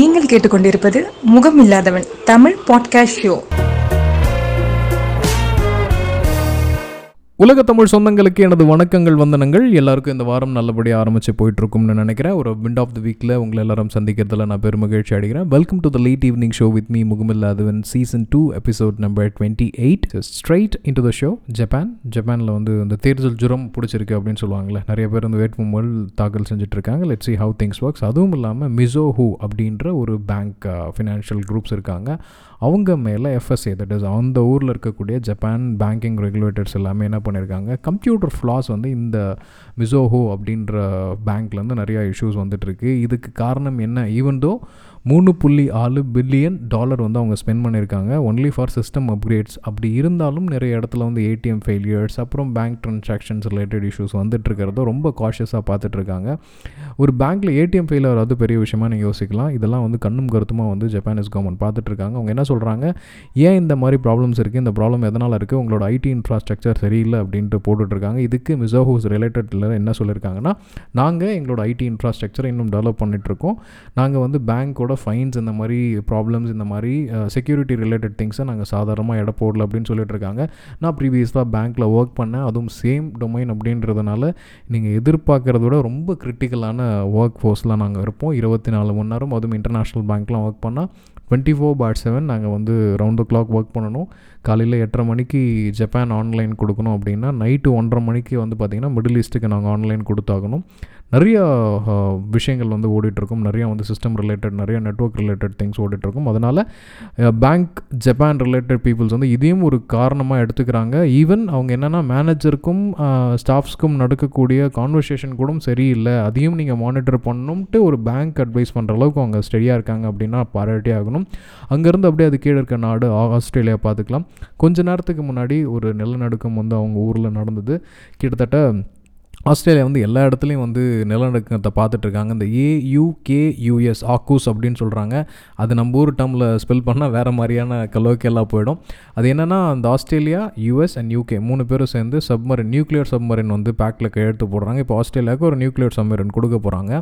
நீங்கள் கேட்டுக்கொண்டிருப்பது முகம் இல்லாதவன் தமிழ் பாட்காஸ்ட் ஷோ உலக தமிழ் சொந்தங்களுக்கு எனது வணக்கங்கள் வந்தனங்கள். எல்லாருக்கும் இந்த வாரம் நல்லபடியாக ஆரம்பிச்சு போயிட்டுருக்கும்னு நினைக்கிறேன். ஒரு விண்ட் ஆஃப் த வீக்கில் உங்களை எல்லாரும் சந்திக்கிறதுல நான் பெருமகிழ்ச்சி அடைகிறேன். Welcome to the late evening show with me முகமில்லாதவன் season two episode number twenty eight straight in to the show Japan ஜப்பானில் வந்து இந்த தேர்தல் ஜுரம் பிடிச்சிருக்கு அப்படின்னு சொல்லுவாங்கள்ல நிறைய பேர் வந்து வேட்புமனுள் தாக்கல் செஞ்சுட்டு இருக்காங்க let see how things works அதுவும் இல்லாமல் மிசோஹூ அப்படின்ற ஒரு பேங்க் ஃபினான்ஷியல் குரூப்ஸ் இருக்காங்க. அவங்க மேலே எஃப்எஸ்ஏ தட் இஸ் அந்த ஊரில் இருக்கக்கூடிய ஜப்பான் பேங்கிங் ரெகுலேட்டர்ஸ் எல்லாமே என்ன பண்ணியிருக்காங்க கம்ப்யூட்டர் ஃப்ளாஸ் வந்து இந்த மிசோஹோ அப்படின்ற பேங்க்லேருந்து நிறையா இஷ்யூஸ் வந்துட்டுருக்கு இதுக்கு காரணம் என்ன? ஈவன் தோ மூணு புள்ளி ஆறு பில்லியன் டாலர் வந்து அவங்க ஸ்பெண்ட் பண்ணியிருக்காங்க. ஒன்லி ஃபார் சிஸ்டம் அப்கிரேட்ஸ் அப்படி இருந்தாலும் நிறைய இடத்துல வந்து ஏடிஎம் ஃபெயிலியர்ஸ் அப்புறம் பேங்க் ட்ரான்சாக்ஷன்ஸ் ரிலேட்டட் இஷ்யூஸ் வந்துட்டு இருக்கிறத ரொம்ப காஷியஸாக பார்த்துட்ருக்காங்க ஒரு பேங்க்கில் ஏடிஎம் ஃபெயிலியர் அது பெரிய விஷயமா நீங்கள் யோசிக்கலாம். இதெல்லாம் வந்து கண்ணும் கருத்துமாக வந்து ஜப்பானீஸ் கவர்மெண்ட் பார்த்துட்ருக்காங்க அவங்க என்ன சொல்கிறாங்க ஏன் இந்த மாதிரி ப்ராப்ளம்ஸ் இருக்குது இந்த ப்ராப்ளம் எதனால் இருக்குது உங்களோட ஐடி இன்ஃப்ராஸ்ட்ரக்சர் சரியில்லை அப்படின்ட்டு போட்டுட்ருக்காங்க இதுக்கு மிசோஹூஸ் ரிலேட்டடில் என்ன சொல்லியிருக்காங்கன்னா நாங்கள் எங்களோட ஐடி இன்ஃப்ராஸ்ட்ரக்சரை இன்னும் டெவலப் பண்ணிகிட்ருக்கோம் நாங்கள் வந்து பேங்க்கோட ஃபைன்ஸ் இந்த மாதிரி ப்ராப்ளம்ஸ் இந்த மாதிரி செக்யூரிட்டி ரிலேட்டட் திங்ஸை நாங்கள் சாதாரணமாக இட போடல அப்படின்னு சொல்லிட்டு இருக்காங்க. நான் ப்ரீவியஸாக பேங்க்கில் ஒர்க் பண்ணேன். அதுவும் சேம் டொமைன் அப்படின்றதுனால நீங்கள் எதிர்பார்க்குறத விட ரொம்ப கிரிட்டிக்கலான ஒர்க் ஃபோர்ஸ்லாம் நாங்கள் இருப்போம். இருபத்தி நாலு மணி நேரம் அதுவும் இன்டர்நேஷ்னல் பேங்க்லாம் ஒர்க் பண்ணால் டுவெண்ட்டி ஃபோர் பார் செவன் நாங்கள் வந்து ரவுண்ட் த கிளாக் ஒர்க் பண்ணணும். காலையில் எட்டரை மணிக்கு ஜப்பான் ஆன்லைன் கொடுக்கணும் அப்படின்னா நைட்டு ஒன்றரை மணிக்கு வந்து பார்த்திங்கன்னா மிடில் ஈஸ்ட்டுக்கு நாங்கள் ஆன்லைன் கொடுத்தாகணும். நிறையா விஷயங்கள் வந்து ஓடிட்டுருக்கும். நிறையா வந்து சிஸ்டம் ரிலேட்டட் நிறையா நெட்ஒர்க் ரிலேட்டட் திங்ஸ் ஓடிட்டுருக்கும். அதனால் பேங்க் ஜப்பான் ரிலேட்டட் பீப்புள்ஸ் வந்து இதையும் ஒரு காரணமாக எடுத்துக்கிறாங்க. ஈவன் அவங்க என்னென்னா மேனேஜருக்கும் ஸ்டாஃப்ஸ்க்கும் நடக்கக்கூடிய கான்வர்சேஷன் கூட சரியில்லை. அதையும் நீங்கள் மானிட்டர் பண்ணணும்ட்டு ஒரு பேங்க் அட்வைஸ் பண்ணுற அளவுக்கு அவங்க ஸ்டெடியாக இருக்காங்க அப்படின்னா பாராட்டி ஆகணும். அங்கேருந்து அப்படியே அது கீழே இருக்க நாடு ஆஸ்திரேலியா பார்த்துக்கலாம். கொஞ்ச நேரத்துக்கு முன்னாடி ஒரு நிலநடுக்கம் வந்து அவங்க ஊரில் நடந்தது. கிட்டத்தட்ட ஆஸ்திரேலியா வந்து எல்லா இடத்துலையும் வந்து நிலநடுக்கத்தை பார்த்துட்ருக்காங்க. இந்த ஏயுகேயூஎஸ் ஆக்கூஸ் அப்படின்னு சொல்கிறாங்க அது நம்ம ஊர் டேர்மில் ஸ்பெல் பண்ணால் வேறு மாதிரியான கலோக்கியெல்லாம் போயிடும். அது என்னென்னா அந்த ஆஸ்திரேலியா யூஎஸ் அண்ட் யூகே மூணு பேரும் சேர்ந்து சப்மரின் நியூக்ளியர் சப்மரின் வந்து பேக்கில் கையெழுத்து போடுறாங்க. இப்போ ஆஸ்திரேலியாவுக்கு ஒரு நியூக்ளியர் சப்மரின் கொடுக்க போகிறாங்க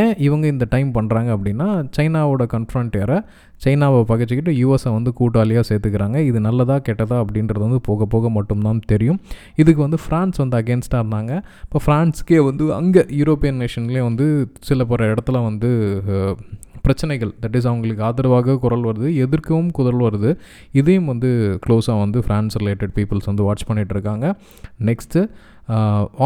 ஏன் இவங்க இந்த டைம் பண்ணுறாங்க அப்படின்னா சைனாவோட கன்ஃப்ரண்ட்டியரை சைனாவை பகைச்சிக்கிட்டு யூஎஸை வந்து கூட்டாளியாக சேர்த்துக்கிறாங்க. இது நல்லதா கெட்டதா அப்படின்றது வந்து போக போக மட்டும்தான் தெரியும். இதுக்கு வந்து ஃப்ரான்ஸ் வந்து அகேன்ஸ்டாக இருந்தாங்க. இப்போ ஃப்ரான்ஸ்க்கே வந்து அங்கே யூரோப்பியன் நேஷன்லேயே வந்து சில பல இடத்துல வந்து பிரச்சனைகள். தட் இஸ் அவங்களுக்கு ஆதரவாக குரல் வருது எதிர்க்கவும் குரல் வருது. இதையும் வந்து க்ளோஸாக வந்து ஃப்ரான்ஸ் ரிலேட்டட் பீப்புள்ஸ் வந்து வாட்ச் பண்ணிகிட்ருக்காங்க நெக்ஸ்ட்டு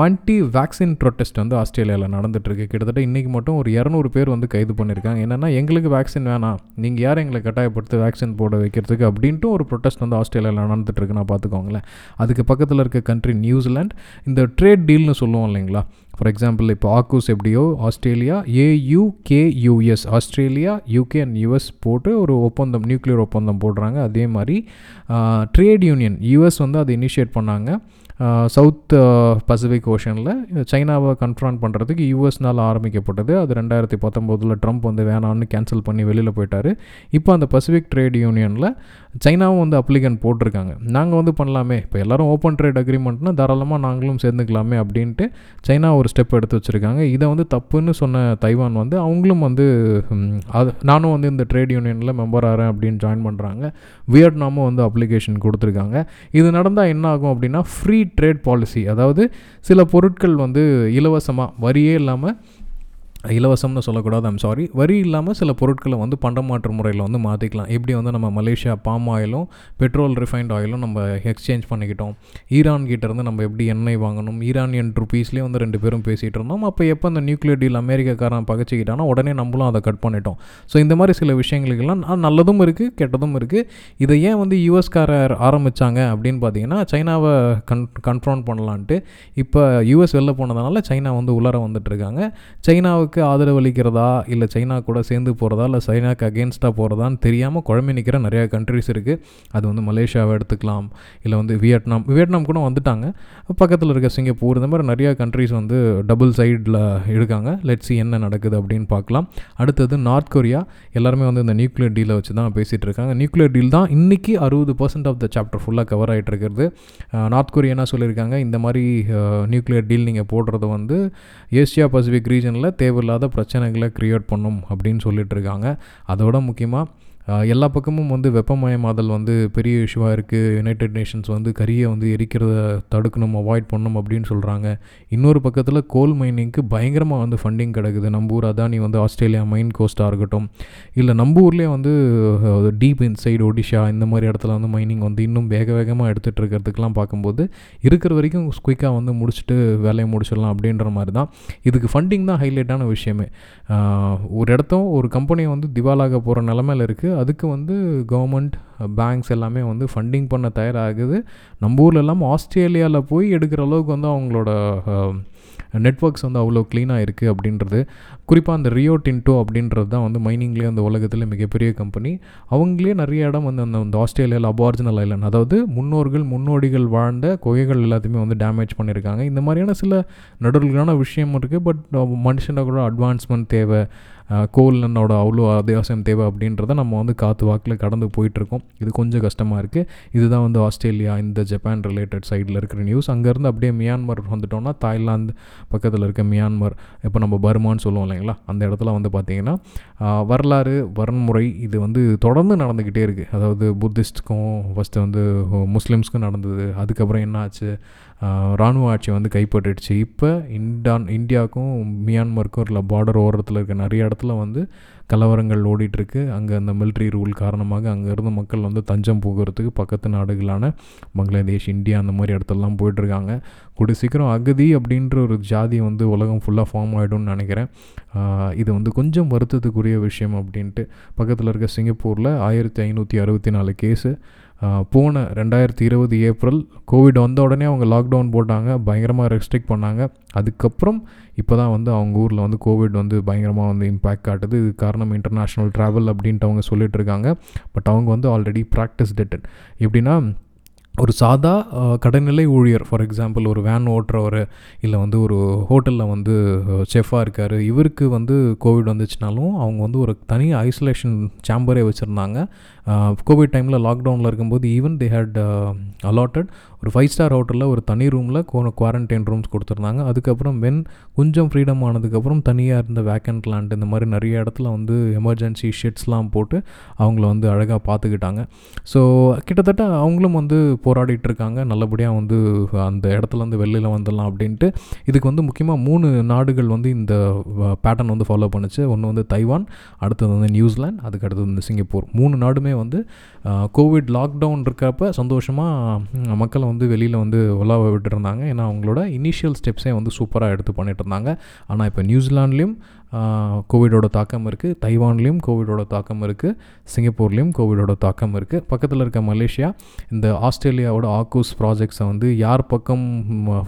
ஆன்டி வேக்சின் ப்ரொட்டஸ்ட் வந்து ஆஸ்திரேலியாவில் நடந்துகிட்ருக்கு கிட்டத்தட்ட இன்றைக்கி மட்டும் ஒரு இரநூறு பேர் வந்து கைது பண்ணியிருக்காங்க என்னென்னா எங்களுக்கு வேக்சின் வேணாம். நீங்கள் யார் எங்களை கட்டாயப்படுத்தி வேக்சின் போட வைக்கிறதுக்கு அப்படின்ட்டு ஒரு ப்ரொட்டஸ்ட் வந்து ஆஸ்திரேலியாவில் நடந்துகிட்ருக்குன்னா பார்த்துக்கோங்களேன். அதுக்கு பக்கத்தில் இருக்க கண்ட்ரி நியூசிலாண்ட் இந்த ட்ரேட் டீல்னு சொல்லுவோம் இல்லைங்களா? ஃபார் எக்ஸாம்பிள் இப்போ ஆக்கூஸ் எப்படியோ Australia AUKUS Australia UK and US போட்டு ஒரு ஒப்பந்தம் நியூக்ளியர் ஒப்பந்தம் போடுறாங்க. அதே மாதிரி ட்ரேட் யூனியன் யூஎஸ் வந்து அதை இனிஷியேட் பண்ணாங்க. சவுத் பசிபிக் ஓஷனில் சைனாவை கன்ஃபர்ன் பண்ணுறதுக்கு யூஎஸ்னால் ஆரம்பிக்கப்பட்டது. அது ரெண்டாயிரத்தி பத்தொம்போதில் ட்ரம்ப் வந்து வேணான்னு கேன்சல் பண்ணி வெளியில் போயிட்டார். இப்போ அந்த பசிபிக் ட்ரேட் யூனியனில் சைனாவும் வந்து அப்ளிகன் போட்டிருக்காங்க. நாங்கள் வந்து பண்ணலாமே. இப்போ எல்லோரும் ஓப்பன் ட்ரேட் அக்ரிமெண்ட்னா தாராளமாக நாங்களும் சேர்ந்துக்கலாமே அப்படின்ட்டு சைனா ஒரு ஸ்டெப் எடுத்து வச்சுருக்காங்க. இதை வந்து தப்புன்னு சொன்ன தைவான் வந்து அவங்களும் வந்து அது நானும் வந்து இந்த ட்ரேட் யூனியனில் மெம்பர் ஆகிறேன் அப்படின்னு ஜாயின் பண்ணுறாங்க வியட்நாமும் வந்து அப்ளிகேஷன் கொடுத்துருக்காங்க. இது நடந்தால் என்ன ஆகும் அப்படின்னா ஃப்ரீ ட்ரேட் பாலிசி அதாவது சில பொருட்கள் வந்து இலவசமாக வரியே இல்லாமல் இலவசம்னு சொல்லக்கூடாது ஐம் சாரி வரி இல்லாமல் சில பொருட்களை வந்து பண்டமாற்று முறையில் வந்து மாற்றிக்கலாம் எப்படி வந்து நம்ம மலேசியா பாம் ஆயிலும் பெட்ரோல் ரிஃபைண்ட் ஆயிலும் நம்ம எக்ஸ்சேஞ்ச் பண்ணிக்கிட்டோம். ஈரான் கிட்டேருந்து நம்ம எப்படி எண்ணெய் வாங்கணும்? ஈரானியன் ருபீஸ்லேயே வந்து ரெண்டு பேரும் பேசிகிட்டு இருந்தோம். அப்போ எப்போ அந்த நியூக்ளியர் டீல் அமெரிக்காக்காரன் பகச்சிக்கிட்டானோ உடனே நம்மளும் அதை கட் பண்ணிட்டோம். ஸோ இந்த மாதிரி சில விஷயங்களுக்கெல்லாம் நல்லதும் இருக்குது கெட்டதும் இருக்குது இதை ஏன் வந்து யூஎஸ்காரர் ஆரம்பித்தாங்க அப்படின்னு பார்த்தீங்கன்னா சைனாவை கன் கன்ஃபர்ம் பண்ணலான்ட்டு. இப்போ யூஎஸ் வெளில போனதுனால சைனா வந்து உள்ளார வந்துட்டுருக்காங்க சைனாவுக்கு சைனாவுக்கு ஆதரவு அளிக்கிறதா? இல்லை சைனா கூட சேர்ந்து போகிறதா இல்லை சைனாக்கு அகேன்ஸ்டாக போகிறதான்னு தெரியாமல் குழம்பு நிற்கிற நிறையா கண்ட்ரிஸ் இருக்குது அது வந்து மலேசியாவை எடுத்துக்கலாம். இல்லை வந்து வியட்நாம் வியட்நாம் கூட வந்துட்டாங்க. பக்கத்தில் இருக்க சிங்கப்பூர் இந்த மாதிரி நிறையா கண்ட்ரிஸ் வந்து டபுள் சைடில் இருக்காங்க. லெட்ஸி என்ன நடக்குது அப்படின்னு பார்க்கலாம். அடுத்தது நார்த் கொரியா எல்லாருமே வந்து இந்த நியூக்ளியர் டீலை வச்சு தான் பேசிகிட்டு இருக்காங்க. நியூக்ளியர் டீல் தான் இன்றைக்கி அறுபது பர்சன்ட் ஆஃப் த சாப்டர் ஃபுல்லாக கவர் ஆகிட்டு இருக்கிறது. நார்த் கொரியா என்ன சொல்லியிருக்காங்க? இந்த மாதிரி நியூக்ளியர் டீல் நீங்கள் போடுறது வந்து ஏசியா பசிபிக் ரீஜனில் தேவை தேவையில்லாத பிரச்சனைகளை க்ரியேட் பண்ணும் அப்படின்னு சொல்லிட்டு இருக்காங்க. அதோட முக்கியமாக எல்லா பக்கமும் வந்து வெப்பமயமாதல் வந்து பெரிய இஷ்யூவாக இருக்குது யுனைடெட் நேஷன்ஸ் வந்து கரியை வந்து எரிக்கிறத தடுக்கணும் அவாய்ட் பண்ணணும் அப்படின்னு சொல்கிறாங்க இன்னொரு பக்கத்தில் கோல் மைனிங்க்கு பயங்கரமாக வந்து ஃபண்டிங் கிடக்குது. நம்ம ஊர் அதானி வந்து ஆஸ்திரேலியா மைன் கோஸ்ட்டாக இருக்கட்டும். இல்லை நம்ம ஊர்லேயே வந்து டீப் இன்சைடு ஒடிஷா இந்த மாதிரி இடத்துல வந்து மைனிங் வந்து இன்னும் வேக வேகமாக எடுத்துகிட்டு இருக்கிறதுக்கெலாம் பார்க்கும்போது இருக்கிற வரைக்கும் குயிக்காக வந்து முடிச்சுட்டு வேலையை முடிச்சிடலாம் அப்படின்ற மாதிரி தான் இதுக்கு ஃபண்டிங் தான் ஹைலைட்டான விஷயமே. ஒரு இடத்தும் ஒரு கம்பெனியை வந்து திவாலாக போகிற நிலமையில இருக்குது அதுக்கு வந்து கவர்மெண்ட் பேங்க்ஸ் எல்லாமே வந்து ஃபண்டிங் பண்ண தயாராகுது. நம்ம ஊரில் இல்லாமல் ஆஸ்திரேலியாவில் போய் எடுக்கிற அளவுக்கு வந்து அவங்களோட நெட்ஒர்க்ஸ் வந்து அவ்வளோ க்ளீனாக இருக்குது அப்படின்றது. குறிப்பாக அந்த ரியோ டின்டோ அப்படின்றது தான் வந்து மைனிங்லேயே அந்த உலகத்தில் மிகப்பெரிய கம்பெனி அவங்களே நிறைய இடம் வந்து அந்த அந்த ஆஸ்திரேலியாவில் அபார்ஜினல் ஐலண்ட் அதாவது முன்னோர்கள் முன்னோடிகள் வாழ்ந்த குகைகள் எல்லாத்தையுமே வந்து டேமேஜ் பண்ணியிருக்காங்க இந்த மாதிரியான சில நடுவர்களான விஷயம் இருக்குது பட் மனுஷனோட கூட அட்வான்ஸ்மெண்ட் தேவை. கோலனோட அவ்வளோ அத்தியாவசியம் தேவை அப்படின்றத நம்ம வந்து காற்று வாக்கில் கடந்து போயிட்டுருக்கோம். இது கொஞ்சம் கஷ்டமாக இருக்குது இதுதான் வந்து ஆஸ்திரேலியா இந்த ஜப்பான் ரிலேட்டட் சைடில் இருக்கிற நியூஸ் அங்கேருந்து அப்படியே மியான்மர் வந்துட்டோம்னா தாய்லாந்து பக்கத்தில் இருக்க மியான்மர் இப்போ நம்ம பர்மான்னு சொல்லுவோம் இல்லைங்களா? அந்த இடத்துல வந்து பார்த்திங்கன்னா வரலாறு வரன்முறை இது வந்து தொடர்ந்து நடந்துக்கிட்டே இருக்குது அதாவது புத்திஸ்ட்க்கும் ஃபஸ்ட்டு வந்து முஸ்லீம்ஸ்க்கும் நடந்தது. அதுக்கப்புறம் என்ன ஆச்சு இராணுவ ஆட்சி வந்து கைப்பற்றிடுச்சு. இப்போ இண்டான் இந்தியாவுக்கும் மியான்மருக்கும் இல்லை பார்டர் ஓரத்தில் இருக்க நிறைய இடத்துல வந்து கலவரங்கள் ஓடிட்டுருக்கு. அங்கே அந்த மிலிட்ரி ரூல் காரணமாக அங்கேருந்து மக்கள் வந்து தஞ்சம் போகிறதுக்கு பக்கத்து நாடுகளான பங்களாதேஷ் இந்தியா அந்த மாதிரி இடத்துலலாம் போயிட்டுருக்காங்க. கூடிய சீக்கிரம் அகதி அப்படின்ற ஒரு ஜாதி வந்து உலகம் ஃபுல்லாக ஃபார்ம் ஆகிடும்னு நினைக்கிறேன். இது வந்து கொஞ்சம் வருத்தத்துக்குரிய விஷயம் அப்படின்ட்டு. பக்கத்தில் இருக்க சிங்கப்பூரில் ஆயிரத்தி ஐநூற்றி அறுபத்தி நாலு கேஸு போன ரெண்டாயிரத்தி இருபது ஏப்ரல் கோவிட் வந்த உடனே அவங்க லாக்டவுன் போட்டாங்க. பயங்கரமாக ரெஸ்ட்ரிக்ட் பண்ணாங்க. அதுக்கப்புறம் இப்போ தான் வந்து அவங்க ஊரில் வந்து கோவிட் வந்து பயங்கரமாக வந்து இம்பேக்ட் காட்டுது. இது காரணம் இன்டர்நேஷ்னல் ட்ராவல் அப்படின்ட்டு அவங்க சொல்லிட்டு இருக்காங்க. பட் அவங்க வந்து ஆல்ரெடி ப்ராக்டிஸ் டெட்டட் எப்படின்னா ஒரு சாதா கடைநிலை ஊழியர் ஃபார் எக்ஸாம்பிள் ஒரு வேன் ஓட்டுறவர் இல்லை வந்து ஒரு ஹோட்டலில் வந்து செஃபாக இருக்கார் இவருக்கு வந்து கோவிட் வந்துச்சுனாலும் அவங்க வந்து ஒரு தனி ஐசோலேஷன் சேம்பரே வச்சுருந்தாங்க. கோவிட் டைமில் லாக்டவுனில் இருக்கும்போது ஈவன் தே ஹேட் அலாட்டட் ஒரு ஃபைவ் ஸ்டார் ஹோட்டலில் ஒரு தனி ரூமில் குவாரண்டைன் ரூம்ஸ் கொடுத்துருந்தாங்க. அதுக்கப்புறம் வென் கொஞ்சம் ஃப்ரீடம் ஆனதுக்கப்புறம் தனியாக இருந்த வேக்கண்ட் லேண்ட் இந்த மாதிரி நிறைய இடத்துல வந்து எமர்ஜென்சி ஷெட்ஸ்லாம் போட்டு அவங்கள வந்து அழகாக பார்த்துக்கிட்டாங்க. ஸோ கிட்டத்தட்ட அவங்களும் வந்து போராடிட்டு இருக்காங்க நல்லபடியாக வந்து அந்த இடத்துலேருந்து வெளியில் வந்துடலாம் அப்படின்ட்டு. இதுக்கு வந்து முக்கியமாக மூணு நாடுகள் வந்து இந்த பேட்டர்ன் வந்து ஃபாலோ பண்ணுச்சு. ஒன்று வந்து தைவான் அடுத்தது வந்து நியூசிலாண்ட் அதுக்கு அடுத்தது வந்து சிங்கப்பூர். மூணு நாடுமே வந்து கோவிட் லாக்டவுன் இருக்கிறப்ப சந்தோஷமாக மக்களை வந்து வெளியில் வந்து உலாவ விட்டுருந்தாங்க. ஏன்னா அவங்களோட இனிஷியல் ஸ்டெப்ஸே வந்து சூப்பராக எடுத்து பண்ணிட்டு இருந்தாங்க ஆனால் இப்போ நியூசிலாண்ட்லேயும் கோவிடோட தாக்கம் இருக்குது தைவான்லேயும் கோவிடோட தாக்கம் இருக்குது சிங்கப்பூர்லேயும் கோவிடோட தாக்கம் இருக்குது பக்கத்தில் இருக்க மலேசியா இந்த ஆஸ்திரேலியாவோட ஆக்கூஸ் ப்ராஜெக்ட்ஸை வந்து யார் பக்கம்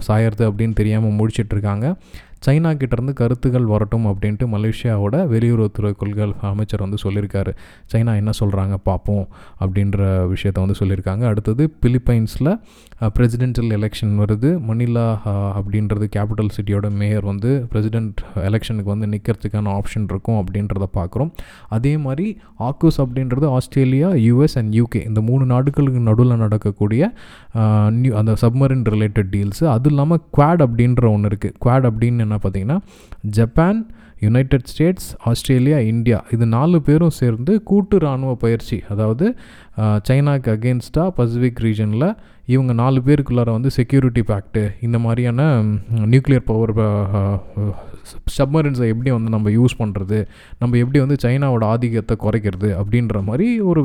சாயறது அப்படின்னு தெரியாமல் முடிச்சிட்ருக்காங்க சைனா கிட்டேருந்து கருத்துகள் வரட்டும் அப்படின்ட்டு மலேசியாவோட வெளியுறவுத்துறை கொள்கை அமைச்சர் வந்து சொல்லியிருக்காரு. சைனா என்ன சொல்கிறாங்க பார்ப்போம் அப்படின்ற விஷயத்த வந்து சொல்லியிருக்காங்க. அடுத்தது பிலிப்பைன்ஸில் பிரசிடென்ஷியல் எலெக்ஷன் வருது. மணிலா அப்படின்றது கேபிட்டல் சிட்டியோட மேயர் வந்து பிரசிடென்ட் எலெக்ஷனுக்கு வந்து நிற்கிறதுக்கான ஆப்ஷன் இருக்கும் அப்படின்றத பார்க்குறோம் அதே மாதிரி ஆக்கூஸ் அப்படின்றது ஆஸ்திரேலியா யூஎஸ் அண்ட் யூகே இந்த மூணு நாடுகளுக்கு நடுவில் நடக்கக்கூடிய நியூ அந்த சப்மரின் ரிலேட்டட் டீல்ஸு அது இல்லாமல் குவாட் அப்படின்ற ஒன்று இருக்குது குவாட் அப்படின்னு என்ன பார்த்தீங்கன்னா Japan United States Australia India இது நாலு பேரும் சேர்ந்து கூட்டு இராணுவ பயிற்சி. அதாவது சைனாக்கு அகேன்ஸ்டாக பசிபிக் ரீஜனில் இவங்க நாலு பேருக்குள்ளார வந்து செக்யூரிட்டி பேக்ட்டு இந்த மாதிரியான நியூக்ளியர் பவர் சப்மரின்ஸை எப்படி வந்து நம்ம யூஸ் பண்ணுறது நம்ம எப்படி வந்து சைனாவோட ஆதிக்கத்தை குறைக்கிறது அப்படின்ற மாதிரி ஒரு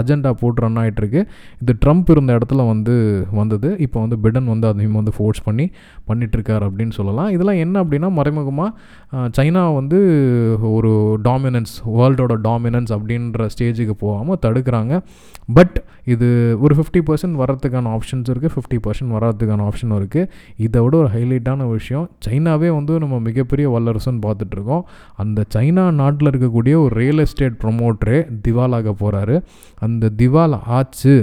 அஜெண்டா போட்டு ரன் ஆகிட்டுருக்கு இது ட்ரம்ப் இருந்த இடத்துல வந்து வந்தது. இப்போ வந்து பிடன் வந்து அதையும் வந்து ஃபோர்ஸ் பண்ணி பண்ணிகிட்ருக்கார் அப்படின்னு சொல்லலாம். இதெல்லாம் என்ன அப்படின்னா மறைமுகமாக சைனா வந்து ஒரு டாமினன்ஸ் வேர்ல்டோட டாமினன்ஸ் அப்படின்ற ஸ்டேஜுக்கு போகாமல் தடுக்கிறாங்க. பட் இது ஒரு ஃபிஃப்டி பர்சன்ட் வரதுக்கான ஆப்ஷன்ஸ் இருக்குது ஃபிஃப்டி பர்சன்ட் வராதுக்கான ஆப்ஷனும் இருக்குது இதை விட ஒரு ஹைலைட்டான விஷயம் சைனாவே வந்து நம்ம மிகப்பெரிய வல்லரசுன்னு பார்த்துட்ருக்கோம். அந்த சைனா நாட்டில் இருக்கக்கூடிய ஒரு ரியல் எஸ்டேட் ப்ரொமோட்டரே திவாலாக போகிறாரு அந்த திவால் ஆச்சு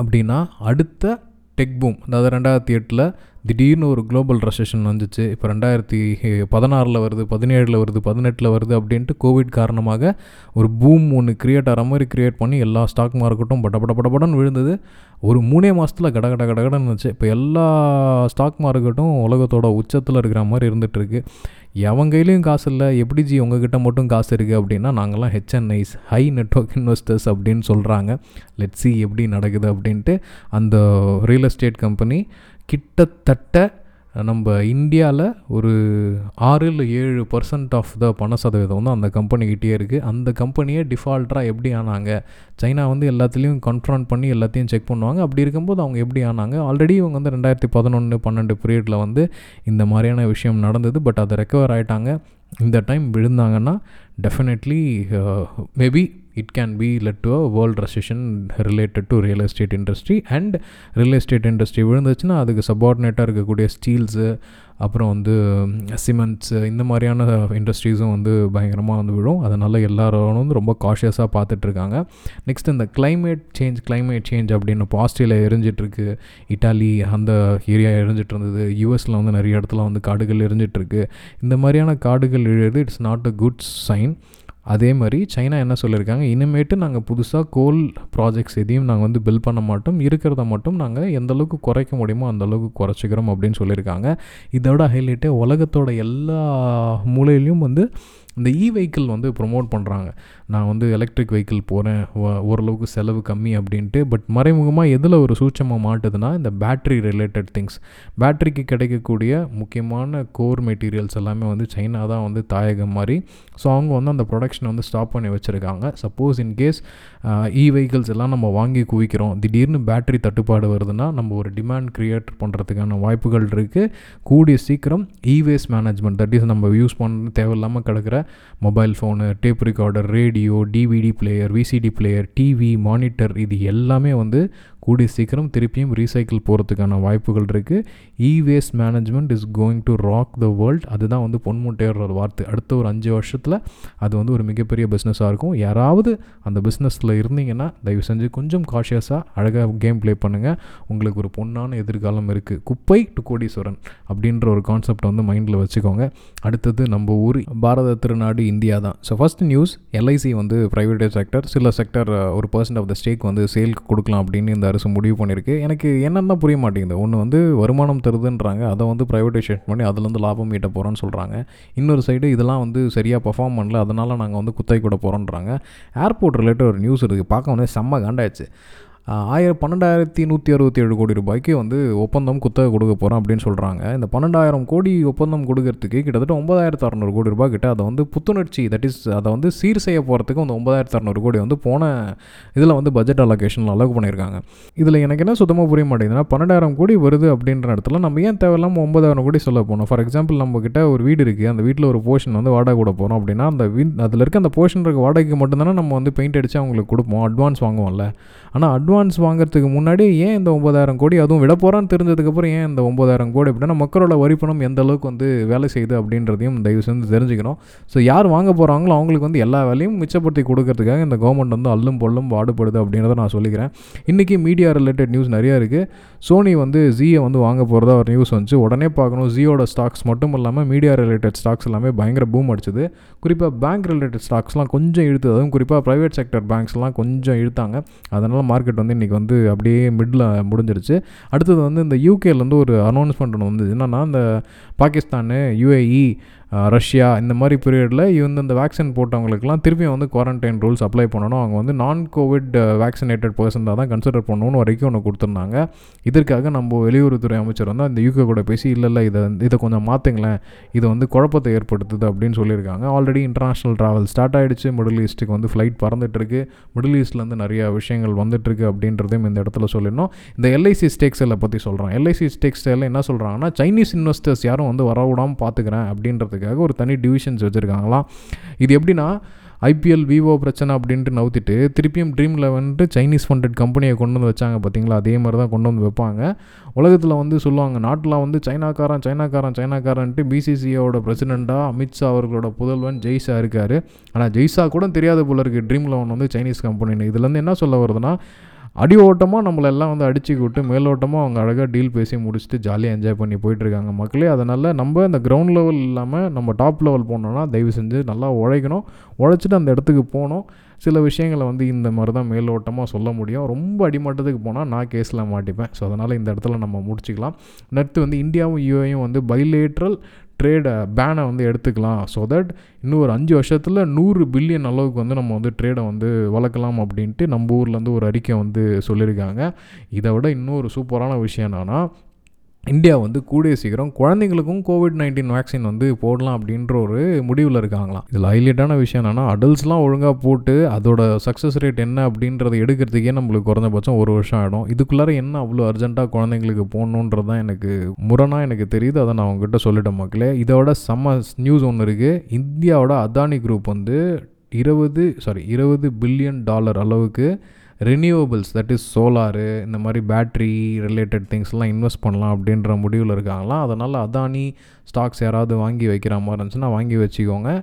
அப்படின்னா அடுத்த டெக் பூம் அதாவது ரெண்டாயிரத்தி எட்டில் திடீர்னு ஒரு குளோபல் ரெசஷன் வந்துச்சு. இப்போ ரெண்டாயிரத்தி பதினாறில் வருது பதினேழில் வருது பதினெட்டில் வருது அப்படின்ட்டு கோவிட் காரணமாக ஒரு பூம் ஒன்று க்ரியேட் ஆகிற மாதிரி க்ரியேட் பண்ணி எல்லா ஸ்டாக் மார்க்கெட்டும் பட பட படபடன்னு விழுந்தது. ஒரு மூணே மாதத்தில் கட கட கடகடன்னு இருந்துச்சு. இப்போ எல்லா ஸ்டாக் மார்க்கெட்டும் உலகத்தோட உச்சத்தில் இருக்கிற மாதிரி இருந்துகிட்ருக்கு எவன் கையிலையும் காசு இல்லை. எப்படி ஜி உங்ககிட்ட மட்டும் காசு இருக்குது அப்படின்னா நாங்கள்லாம் ஹெச்என்ஐஸ் ஹை நெட்ஒர்க் இன்வெஸ்டர்ஸ் அப்படின்னு சொல்கிறாங்க லெட் சி எப்படி நடக்குது அப்படின்ட்டு அந்த ரியல் எஸ்டேட் கம்பெனி கிட்டத்தட்ட நம்ம இந்தியாவில் ஒரு ஆறு இல்லை ஏழு பர்சன்ட் ஆஃப் த பண சதவீதம் வந்து அந்த கம்பெனிக்கிட்டே இருக்குது அந்த கம்பெனியே டிஃபால்ட்டாக எப்படி ஆனாங்க? சைனா வந்து எல்லாத்துலேயும் கன்ஃபரண்ட் பண்ணி எல்லாத்தையும் செக் பண்ணுவாங்க. அப்படி இருக்கும்போது அவங்க எப்படி ஆனாங்க? ஆல்ரெடி இவங்க வந்து ரெண்டாயிரத்தி பதினொன்று பன்னெண்டு பீரியடில் வந்து இந்த மாதிரியான விஷயம் நடந்தது. பட் அதை ரெக்கவர் ஆகிட்டாங்க இந்த time விழுந்தாங்கன்னா definitely maybe uh, it can be let to a world recession related to real estate industry and real estate industry விழுந்துச்சுன்னா அதுக்கு சப்பார்டினேட்டாக இருக்கக்கூடிய ஸ்டீல்ஸு அப்புறம் வந்து சிமெண்ட்ஸு இந்த மாதிரியான இண்டஸ்ட்ரீஸும் வந்து பயங்கரமாக வந்து விழும். அதனால் எல்லோரும் வந்து ரொம்ப காஷியஸாக பார்த்துட்ருக்காங்க. நெக்ஸ்ட் இந்த கிளைமேட் சேஞ்ச் கிளைமேட் சேஞ்ச் அப்படின்னு இப்போ ஆஸ்திரேலியா எரிஞ்சிட்ருக்கு. இட்டாலி அந்த ஏரியா எரிஞ்சிட்டு இருந்தது யூஎஸில் வந்து நிறைய இடத்துல வந்து காடுகள் எரிஞ்சிட்ருக்கு. இந்த மாதிரியான காடுகள் எழுது it's not a good sign அதே மாதிரி சைனா என்ன சொல்லியிருக்காங்க? இனிமேட்டு நாங்கள் புதுசாக கோல் ப்ராஜெக்ட்ஸ் எதையும் நாங்கள் வந்து பில் பண்ண மாட்டோம். இருக்கிறத மட்டும் நாங்கள் எந்த அளவுக்கு குறைக்க முடியுமோ அந்த அளவுக்கு குறைச்சிக்கிறோம் அப்படின்னு சொல்லியிருக்காங்க. இதோட ஹைலைட்டே உலகத்தோட எல்லா மூலையிலையும் வந்து இந்த இ வெஹிக்கிள் வந்து ப்ரொமோட் பண்ணுறாங்க நான் வந்து எலக்ட்ரிக் வெஹிக்கிள் போகிறேன் ஓரளவுக்கு செலவு கம்மி அப்படின்ட்டு பட் மறைமுகமாக எதில் ஒரு சூட்சமாக மாட்டுதுன்னா இந்த பேட்ரி ரிலேட்டட் திங்ஸ் பேட்ரிக்கு கிடைக்கக்கூடிய முக்கியமான கோர் மெட்டீரியல்ஸ் எல்லாமே வந்து சைனா தான் வந்து தாயகம் மாதிரி. ஸோ அவங்க வந்து அந்த ப்ரொடக்ஷனை வந்து ஸ்டாப் பண்ணி வச்சுருக்காங்க. சப்போஸ் இன்கேஸ் இ வெஹிக்கிள்ஸ் எல்லாம் நம்ம வாங்கி குவிக்கிறோம் திடீர்னு பேட்ரி தட்டுப்பாடு வருதுன்னா நம்ம ஒரு டிமாண்ட் க்ரியேட் பண்ணுறதுக்கான வாய்ப்புகள் இருக்குது கூடிய சீக்கிரம் E waste management that is நம்ம யூஸ் பண்ண தேவையில்லாமல் கிடக்கிற mobile phone tape recorder radio DVD player VCD player TV monitor இது எல்லாமே வந்து கூடிய சீக்கிரம் திருப்பியும் ரீசைக்கிள் போகிறதுக்கான வாய்ப்புகள் இருக்குது E waste management is going to rock the world. அதுதான் வந்து பொன்முட்டையோட ஒரு வார்த்தை. அடுத்த ஒரு அஞ்சு வருஷத்தில் அது வந்து ஒரு மிகப்பெரிய பிஸ்னஸாக இருக்கும். யாராவது அந்த பிஸ்னஸில் இருந்தீங்கன்னா தயவு செஞ்சு கொஞ்சம் காஷியஸாக அழகாக கேம் ப்ளே பண்ணுங்கள் உங்களுக்கு ஒரு பொண்ணான எதிர்காலம் இருக்குது குப்பை டு கோடீஸ்வரன் அப்படின்ற ஒரு கான்செப்ட் வந்து மைண்டில் வச்சுக்கோங்க. அடுத்தது நம்ம ஊர் பாரத நாடு இந்தியா தான். ஸோ ஃபஸ்ட் நியூஸ் எல்ஐசி வந்து ப்ரைவேட் செக்டர் சில செக்டர் ஒரு பர்சன்ட் ஆஃப் த ஸ்டேக் வந்து சேலுக்கு கொடுக்கலாம் அப்படின்னு இந்த அரசு முடிவு பண்ணியிருக்கு. எனக்கு என்னென்ன புரிய மாட்டேங்குது. ஒன்று வந்து வருமானம் தருதுன்றாங்க. அதை வந்து ப்ரைவேட்டைசேஷன் பண்ணி அதுலேருந்து லாபம் ஈட்ட போகிறோன்னு சொல்கிறாங்க இன்னொரு சைடு இதெல்லாம் வந்து சரியாக பர்ஃபார்ம் பண்ணல. அதனால் நாங்கள் வந்து குத்தகை கூட போகிறோன்றாங்க ஏர்போர்ட் ரிலேட்டட் ஒரு நியூஸ் இருக்குது பார்க்க வந்து செம்ம காண்டாச்சு ஆயிரம் பன்னெண்டாயிரத்தி நூற்றி அறுபத்தி ஏழு கோடி ரூபாய்க்கு வந்து ஒப்பந்தம் குத்தகை கொடுக்க போகிறோம் அப்படின்னு சொல்கிறாங்க இந்த பன்னெண்டாயிரம் கோடி ஒப்பந்தம் கொடுக்கறதுக்கு கிட்டத்தட்ட ஒன்பதாயிரத்து அறநூறு கோடி ரூபாய் கிட்ட அதை வந்து புத்துணர்ச்சி தட் இஸ் அதை வந்து சீர் செய்ய போகிறதுக்கு அந்த ஒன்பதாயிரத்து அறநூறு கோடி வந்து போன இதில் வந்து பட்ஜெட் அலோகேஷனில் அலோக் பண்ணியிருக்காங்க. இதில் எனக்கு என்ன சுத்தமாக புரிய மாட்டேங்குதுன்னா பன்னெண்டாயிரம் கோடி வருது அப்படின்ற இடத்துல நம்ம ஏன் தேவையில்லாமல் ஒன்பதாயிரம் கோடி சொல்ல போனோம்? ஃபார் எக்ஸாம்பிள் நம்மக்கிட்ட ஒரு வீடு இருக்குது அந்த வீட்டில் ஒரு போர்ஷன் வந்து வாடகை கூட போகிறோம் அப்படின்னா அந்த வீ அதில் இருக்க அந்த போர்ஷன் இருக்க வாடகைக்கு மட்டும்தானே நம்ம வந்து பெயிண்ட் அடித்து அவங்களுக்கு கொடுப்போம் அட்வான்ஸ் வாங்குவோம்ல. ஆனால் அட்வான்ஸ் அட்வான்ஸ் வாங்குறதுக்கு முன்னாடி ஏன் இந்த ஒம்பதாயிரம் கோடி அதுவும் விட போகிறான்னு தெரிஞ்சதுக்கப்புறம் ஏன் இந்த ஒம்பதாயிரம் கோடி அப்படின்னா மக்களோட வரி பணம் எந்த அளவுக்கு வந்து வேலை செய்யுது அப்படின்றதையும் தயவு செஞ்சு தெரிஞ்சுக்கணும். ஸோ யார் வாங்க போகிறாங்களோ அவங்களுக்கு வந்து எல்லா வேலையும் மிச்சப்படுத்தி கொடுக்கறதுக்காக இந்த கவர்மெண்ட் வந்து அல்லும் பொல்லும் பாடுபடுது அப்படின்றத நான் சொல்லிக்கிறேன். இன்றைக்கி மீடியா ரிலேட்டட் நியூஸ் நிறையா இருக்குது சோனி வந்து ஜியை வந்து வாங்க போகிறதா ஒரு நியூஸ் வந்துச்சு. உடனே பார்க்கணும் ஜியோட ஸ்டாக்ஸ் மட்டும் இல்லாமல் மீடியா ரிலேட்டட் ஸ்டாக்ஸ் எல்லாமே பயங்கர பூம் அடிச்சது. குறிப்பாக பேங்க் ரிலேட்டட் ஸ்டாக்ஸ்லாம் கொஞ்சம் இழுத்து அதுவும் குறிப்பாக ப்ரைவேட் செக்டர் பேங்க்ஸ்லாம் கொஞ்சம் இழுத்தாங்க. அதனால் மார்க்கெட் வந்து வந்து இன்றைக்கி வந்து அப்படியே மிடில் முடிஞ்சிருச்சு. அடுத்தது வந்து இந்த யூகேலேருந்து ஒரு அனௌன்ஸ்மெண்ட் ஒன்று வந்து என்னென்னா இந்த பாகிஸ்தானு யூஏஇ ரஷ்யா இந்த மாதிரி பீரியடில் இவங்க இந்த வேக்சின் போட்டவங்களுக்குலாம் திருப்பியும் வந்து குவாரண்டைன் ரூல்ஸ் அப்ளை பண்ணணும். அவங்க வந்து நான் கோவிட் வேக்சினேட்டட் பர்சன் தான் கன்சிடர் பண்ணணும்னு வரைக்கும் ஒன்று கொடுத்துருந்தாங்க. இதற்காக நம்ம வெளியுறவுத்துறை அமைச்சர் வந்து அந்த யூகே கூட பேசி இல்லை இல்லை இதை இதை கொஞ்சம் மாற்றுங்களேன் இது வந்து குழப்பத்தை ஏற்படுத்துது அப்படின்னு சொல்லியிருக்காங்க. ஆல்ரெடி இன்டர்நேஷ்னல் ட்ராவல் ஸ்டார்ட் ஆகிடுச்சு மிடில் ஈஸ்ட்டுக்கு வந்து ஃப்ளைட் பறந்துட்டுருக்கு மிடில் ஈஸ்ட்லேருந்து நிறைய விஷயங்கள் வந்துட்டுருக்கு அப்படின்றதையும் இந்த இடத்துல சொல்லிடணும். இந்த எல்ஐசி ஸ்டேக் பற்றி சொல்கிறேன் எல்ஐசி ஸ்டேக் என்ன சொல்கிறாங்கன்னா சைனீஸ் இன்வெஸ்டர்ஸ் யாரும் வந்து வரவிடாமல் பார்த்துக்கிறேன் பண்ணுறதுக்காக ஒரு தனி டிவிஷன்ஸ் வச்சுருக்காங்களாம். இது எப்படின்னா ஐபிஎல் விவோ பிரச்சனை அப்படின்ட்டு நவுத்திட்டு திருப்பியும் ட்ரீம் லெவன்ட்டு சைனீஸ் ஃபண்டட் கம்பெனியை கொண்டு வந்து வச்சாங்க பார்த்தீங்களா அதே மாதிரி தான் கொண்டு வந்து வைப்பாங்க. உலகத்தில் வந்து சொல்லுவாங்க நாட்டில் வந்து சைனாக்காரன் சைனாக்காரன் சைனாக்காரன்ட்டு பிசிசிஐயோட பிரசிடெண்ட்டாக அமித்ஷா அவர்களோட புதல்வன் ஜெய்ஷா இருக்கார். ஆனால் ஜெய்ஷா கூட தெரியாத போல இருக்குது ட்ரீம் லெவன் வந்து சைனீஸ் கம்பெனின்னு இதுலேருந்து என்ன சொல்ல வருதுன்னா அடி ஓட்டமாக நம்மளை எல்லாம் வந்து அடிச்சு விட்டு மேலோட்டமாக அவங்க அழகாக டீல் பேசி முடிச்சுட்டு ஜாலியாக என்ஜாய் பண்ணி போயிட்டுருக்காங்க மக்களே. அதனால் நம்ம இந்த கிரவுண்ட் லெவல் இல்லாமல் நம்ம டாப் லெவல் போனோம்னா தயவு செஞ்சு நல்லா உழைக்கணும். உழைச்சிட்டு அந்த இடத்துக்கு போகணும். சில விஷயங்களை வந்து இந்த மாதிரி தான் மேலோட்டமாக சொல்ல முடியும். ரொம்ப அடிமட்டத்துக்கு போனால் நான் கேஸில் மாட்டிப்பேன். ஸோ அதனால் இந்த இடத்துல நம்ம முடிச்சுக்கலாம். நெக்ஸ்ட் வந்து இந்தியாவும் யூஏயும் வந்து பைலேட்ரல் ட்ரேடை பேனை வந்து எடுத்துக்கலாம். ஸோ தட் இன்னும் ஒரு அஞ்சு வருஷத்தில் நூறு பில்லியன் அளவுக்கு வந்து நம்ம வந்து ட்ரேடை வந்து வளர்க்கலாம் அப்படின்ட்டு நம்ம ஊர்லேருந்து ஒரு அறிக்கை வந்து சொல்லியிருக்காங்க. இதை விட இன்னொரு சூப்பரான விஷயம் என்னென்னா இந்தியா வந்து கூடிய சீக்கிரம் குழந்தைங்களுக்கும் கோவிட் நைன்டீன் வேக்சின் வந்து போடலாம் அப்படின்ற ஒரு முடிவில் இருக்காங்களாம். இதில் ஹைலைட்டான விஷயம் என்னென்னா அடல்ட்ஸ்லாம் ஒழுங்காக போட்டு அதோட சக்ஸஸ் ரேட் என்ன அப்படின்றத எடுக்கிறதுக்கே நம்மளுக்கு குறைஞ்சபட்சம் ஒரு வருஷம் ஆகிடும் இதுக்குள்ளார என்ன அவ்வளோ அர்ஜென்ட்டாக குழந்தைங்களுக்கு போடணுன்றது தான் எனக்கு முரணாக எனக்கு தெரியுது. அதை நான் உங்ககிட்ட சொல்லிட்டேன் மக்களே. இதோட செம்ம நியூஸ் ஒன்று இருக்குது இந்தியாவோட அதானி குரூப் வந்து இருபது சாரி இருபது பில்லியன் டாலர் அளவுக்கு ரினியூவபிள்ஸ் தட் இஸ் சோலாரு இந்த மாதிரி பேட்ரி ரிலேட்டட் திங்ஸ்லாம் இன்வெஸ்ட் பண்ணலாம் அப்படின்ற முடிவில் இருக்காங்களாம் அதனால் அதானி ஸ்டாக்ஸ் யாராவது வாங்கி வைக்கிற மாதிரி இருந்துச்சுன்னா வாங்கி வச்சுக்கோங்க.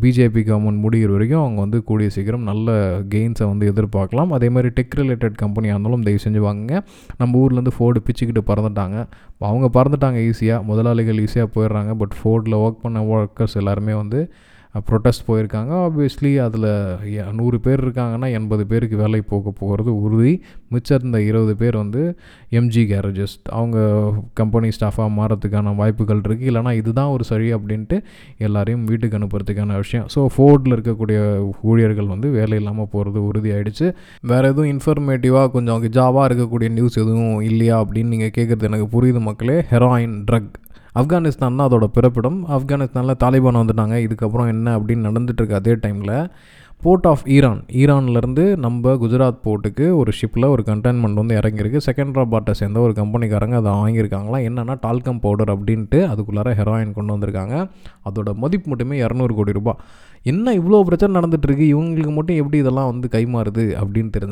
பிஜேபி கவர்மெண்ட் முடிகிற வரைக்கும் அவங்க வந்து கூடிய சீக்கிரம் நல்ல கெயின்ஸை வந்து எதிர்பார்க்கலாம். அதே மாதிரி டெக் ரிலேட்டட் கம்பெனியாக இருந்தாலும் தயவு செஞ்சு வாங்குங்க. நம்ம ஊர்லேருந்து ஃபோர்டு பிச்சுக்கிட்டு பறந்துட்டாங்க. அவங்க பறந்துட்டாங்க ஈஸியாக முதலாளிகள் ஈஸியாக போயிடுறாங்க. பட் ஃபோர்டில் ஒர்க் பண்ண ஒர்க்கர்ஸ் எல்லாருமே வந்து ப்ரொட்டஸ்ட் போயிருக்காங்க. ஆப்வியஸ்லி அதில் நூறு பேர் இருக்காங்கன்னா எண்பது பேருக்கு வேலை போக போகிறது உறுதி. மிச்சம் இருந்த இருபது பேர் வந்து எம்ஜி கேரேஜஸ் அவங்க கம்பெனி ஸ்டாஃபாக மாறதுக்கான வாய்ப்புகள் இருக்குது இல்லைனா இதுதான் ஒரு சரி அப்படின்ட்டு எல்லாரையும் வீட்டுக்கு அனுப்புறதுக்கான விஷயம். ஸோ ஃபோர்டில் இருக்கக்கூடிய ஊழியர்கள் வந்து வேலை இல்லாமல் போகிறது உறுதி ஆகிடுச்சு வேறு எதுவும் இன்ஃபர்மேட்டிவாக கொஞ்சம் ஜாவாக இருக்கக்கூடிய நியூஸ் எதுவும் இல்லையா அப்படின்னு நீங்கள் கேட்குறது எனக்கு புரியுது மக்களே. ஹெராயின் ட்ரக் ஆப்கானிஸ்தான் தான் அதோட பிறப்பிடம். ஆப்கானிஸ்தானில் தாலிபான் வந்துட்டாங்க. இதுக்கப்புறம் என்ன அப்படின்னு நடந்துட்டுருக்கு அதே டைமில் போர்ட் ஆஃப் ஈரான் ஈரான்லேருந்து நம்ம குஜராத் போர்ட்டுக்கு ஒரு ஷிப்பில் ஒரு கண்டெயின்மெண்ட் வந்து இறங்கியிருக்கு. செகண்ட்ராபாட்டை சேர்ந்த ஒரு கம்பெனிக்காரங்க அதை வாங்கியிருக்காங்களாம் என்னென்னா டால்கம் பவுடர் அப்படின்ட்டு அதுக்குள்ளார ஹெராயின் கொண்டு வந்திருக்காங்க. அதோட மதிப்பு மட்டுமே இரநூறு கோடி ரூபாய். என்ன இவ்வளோ பிரச்சனை நடந்துகிட்ருக்கு இவங்களுக்கு மட்டும் எப்படி இதெல்லாம் வந்து கைமாறுது அப்படின்னு தெரிஞ்சு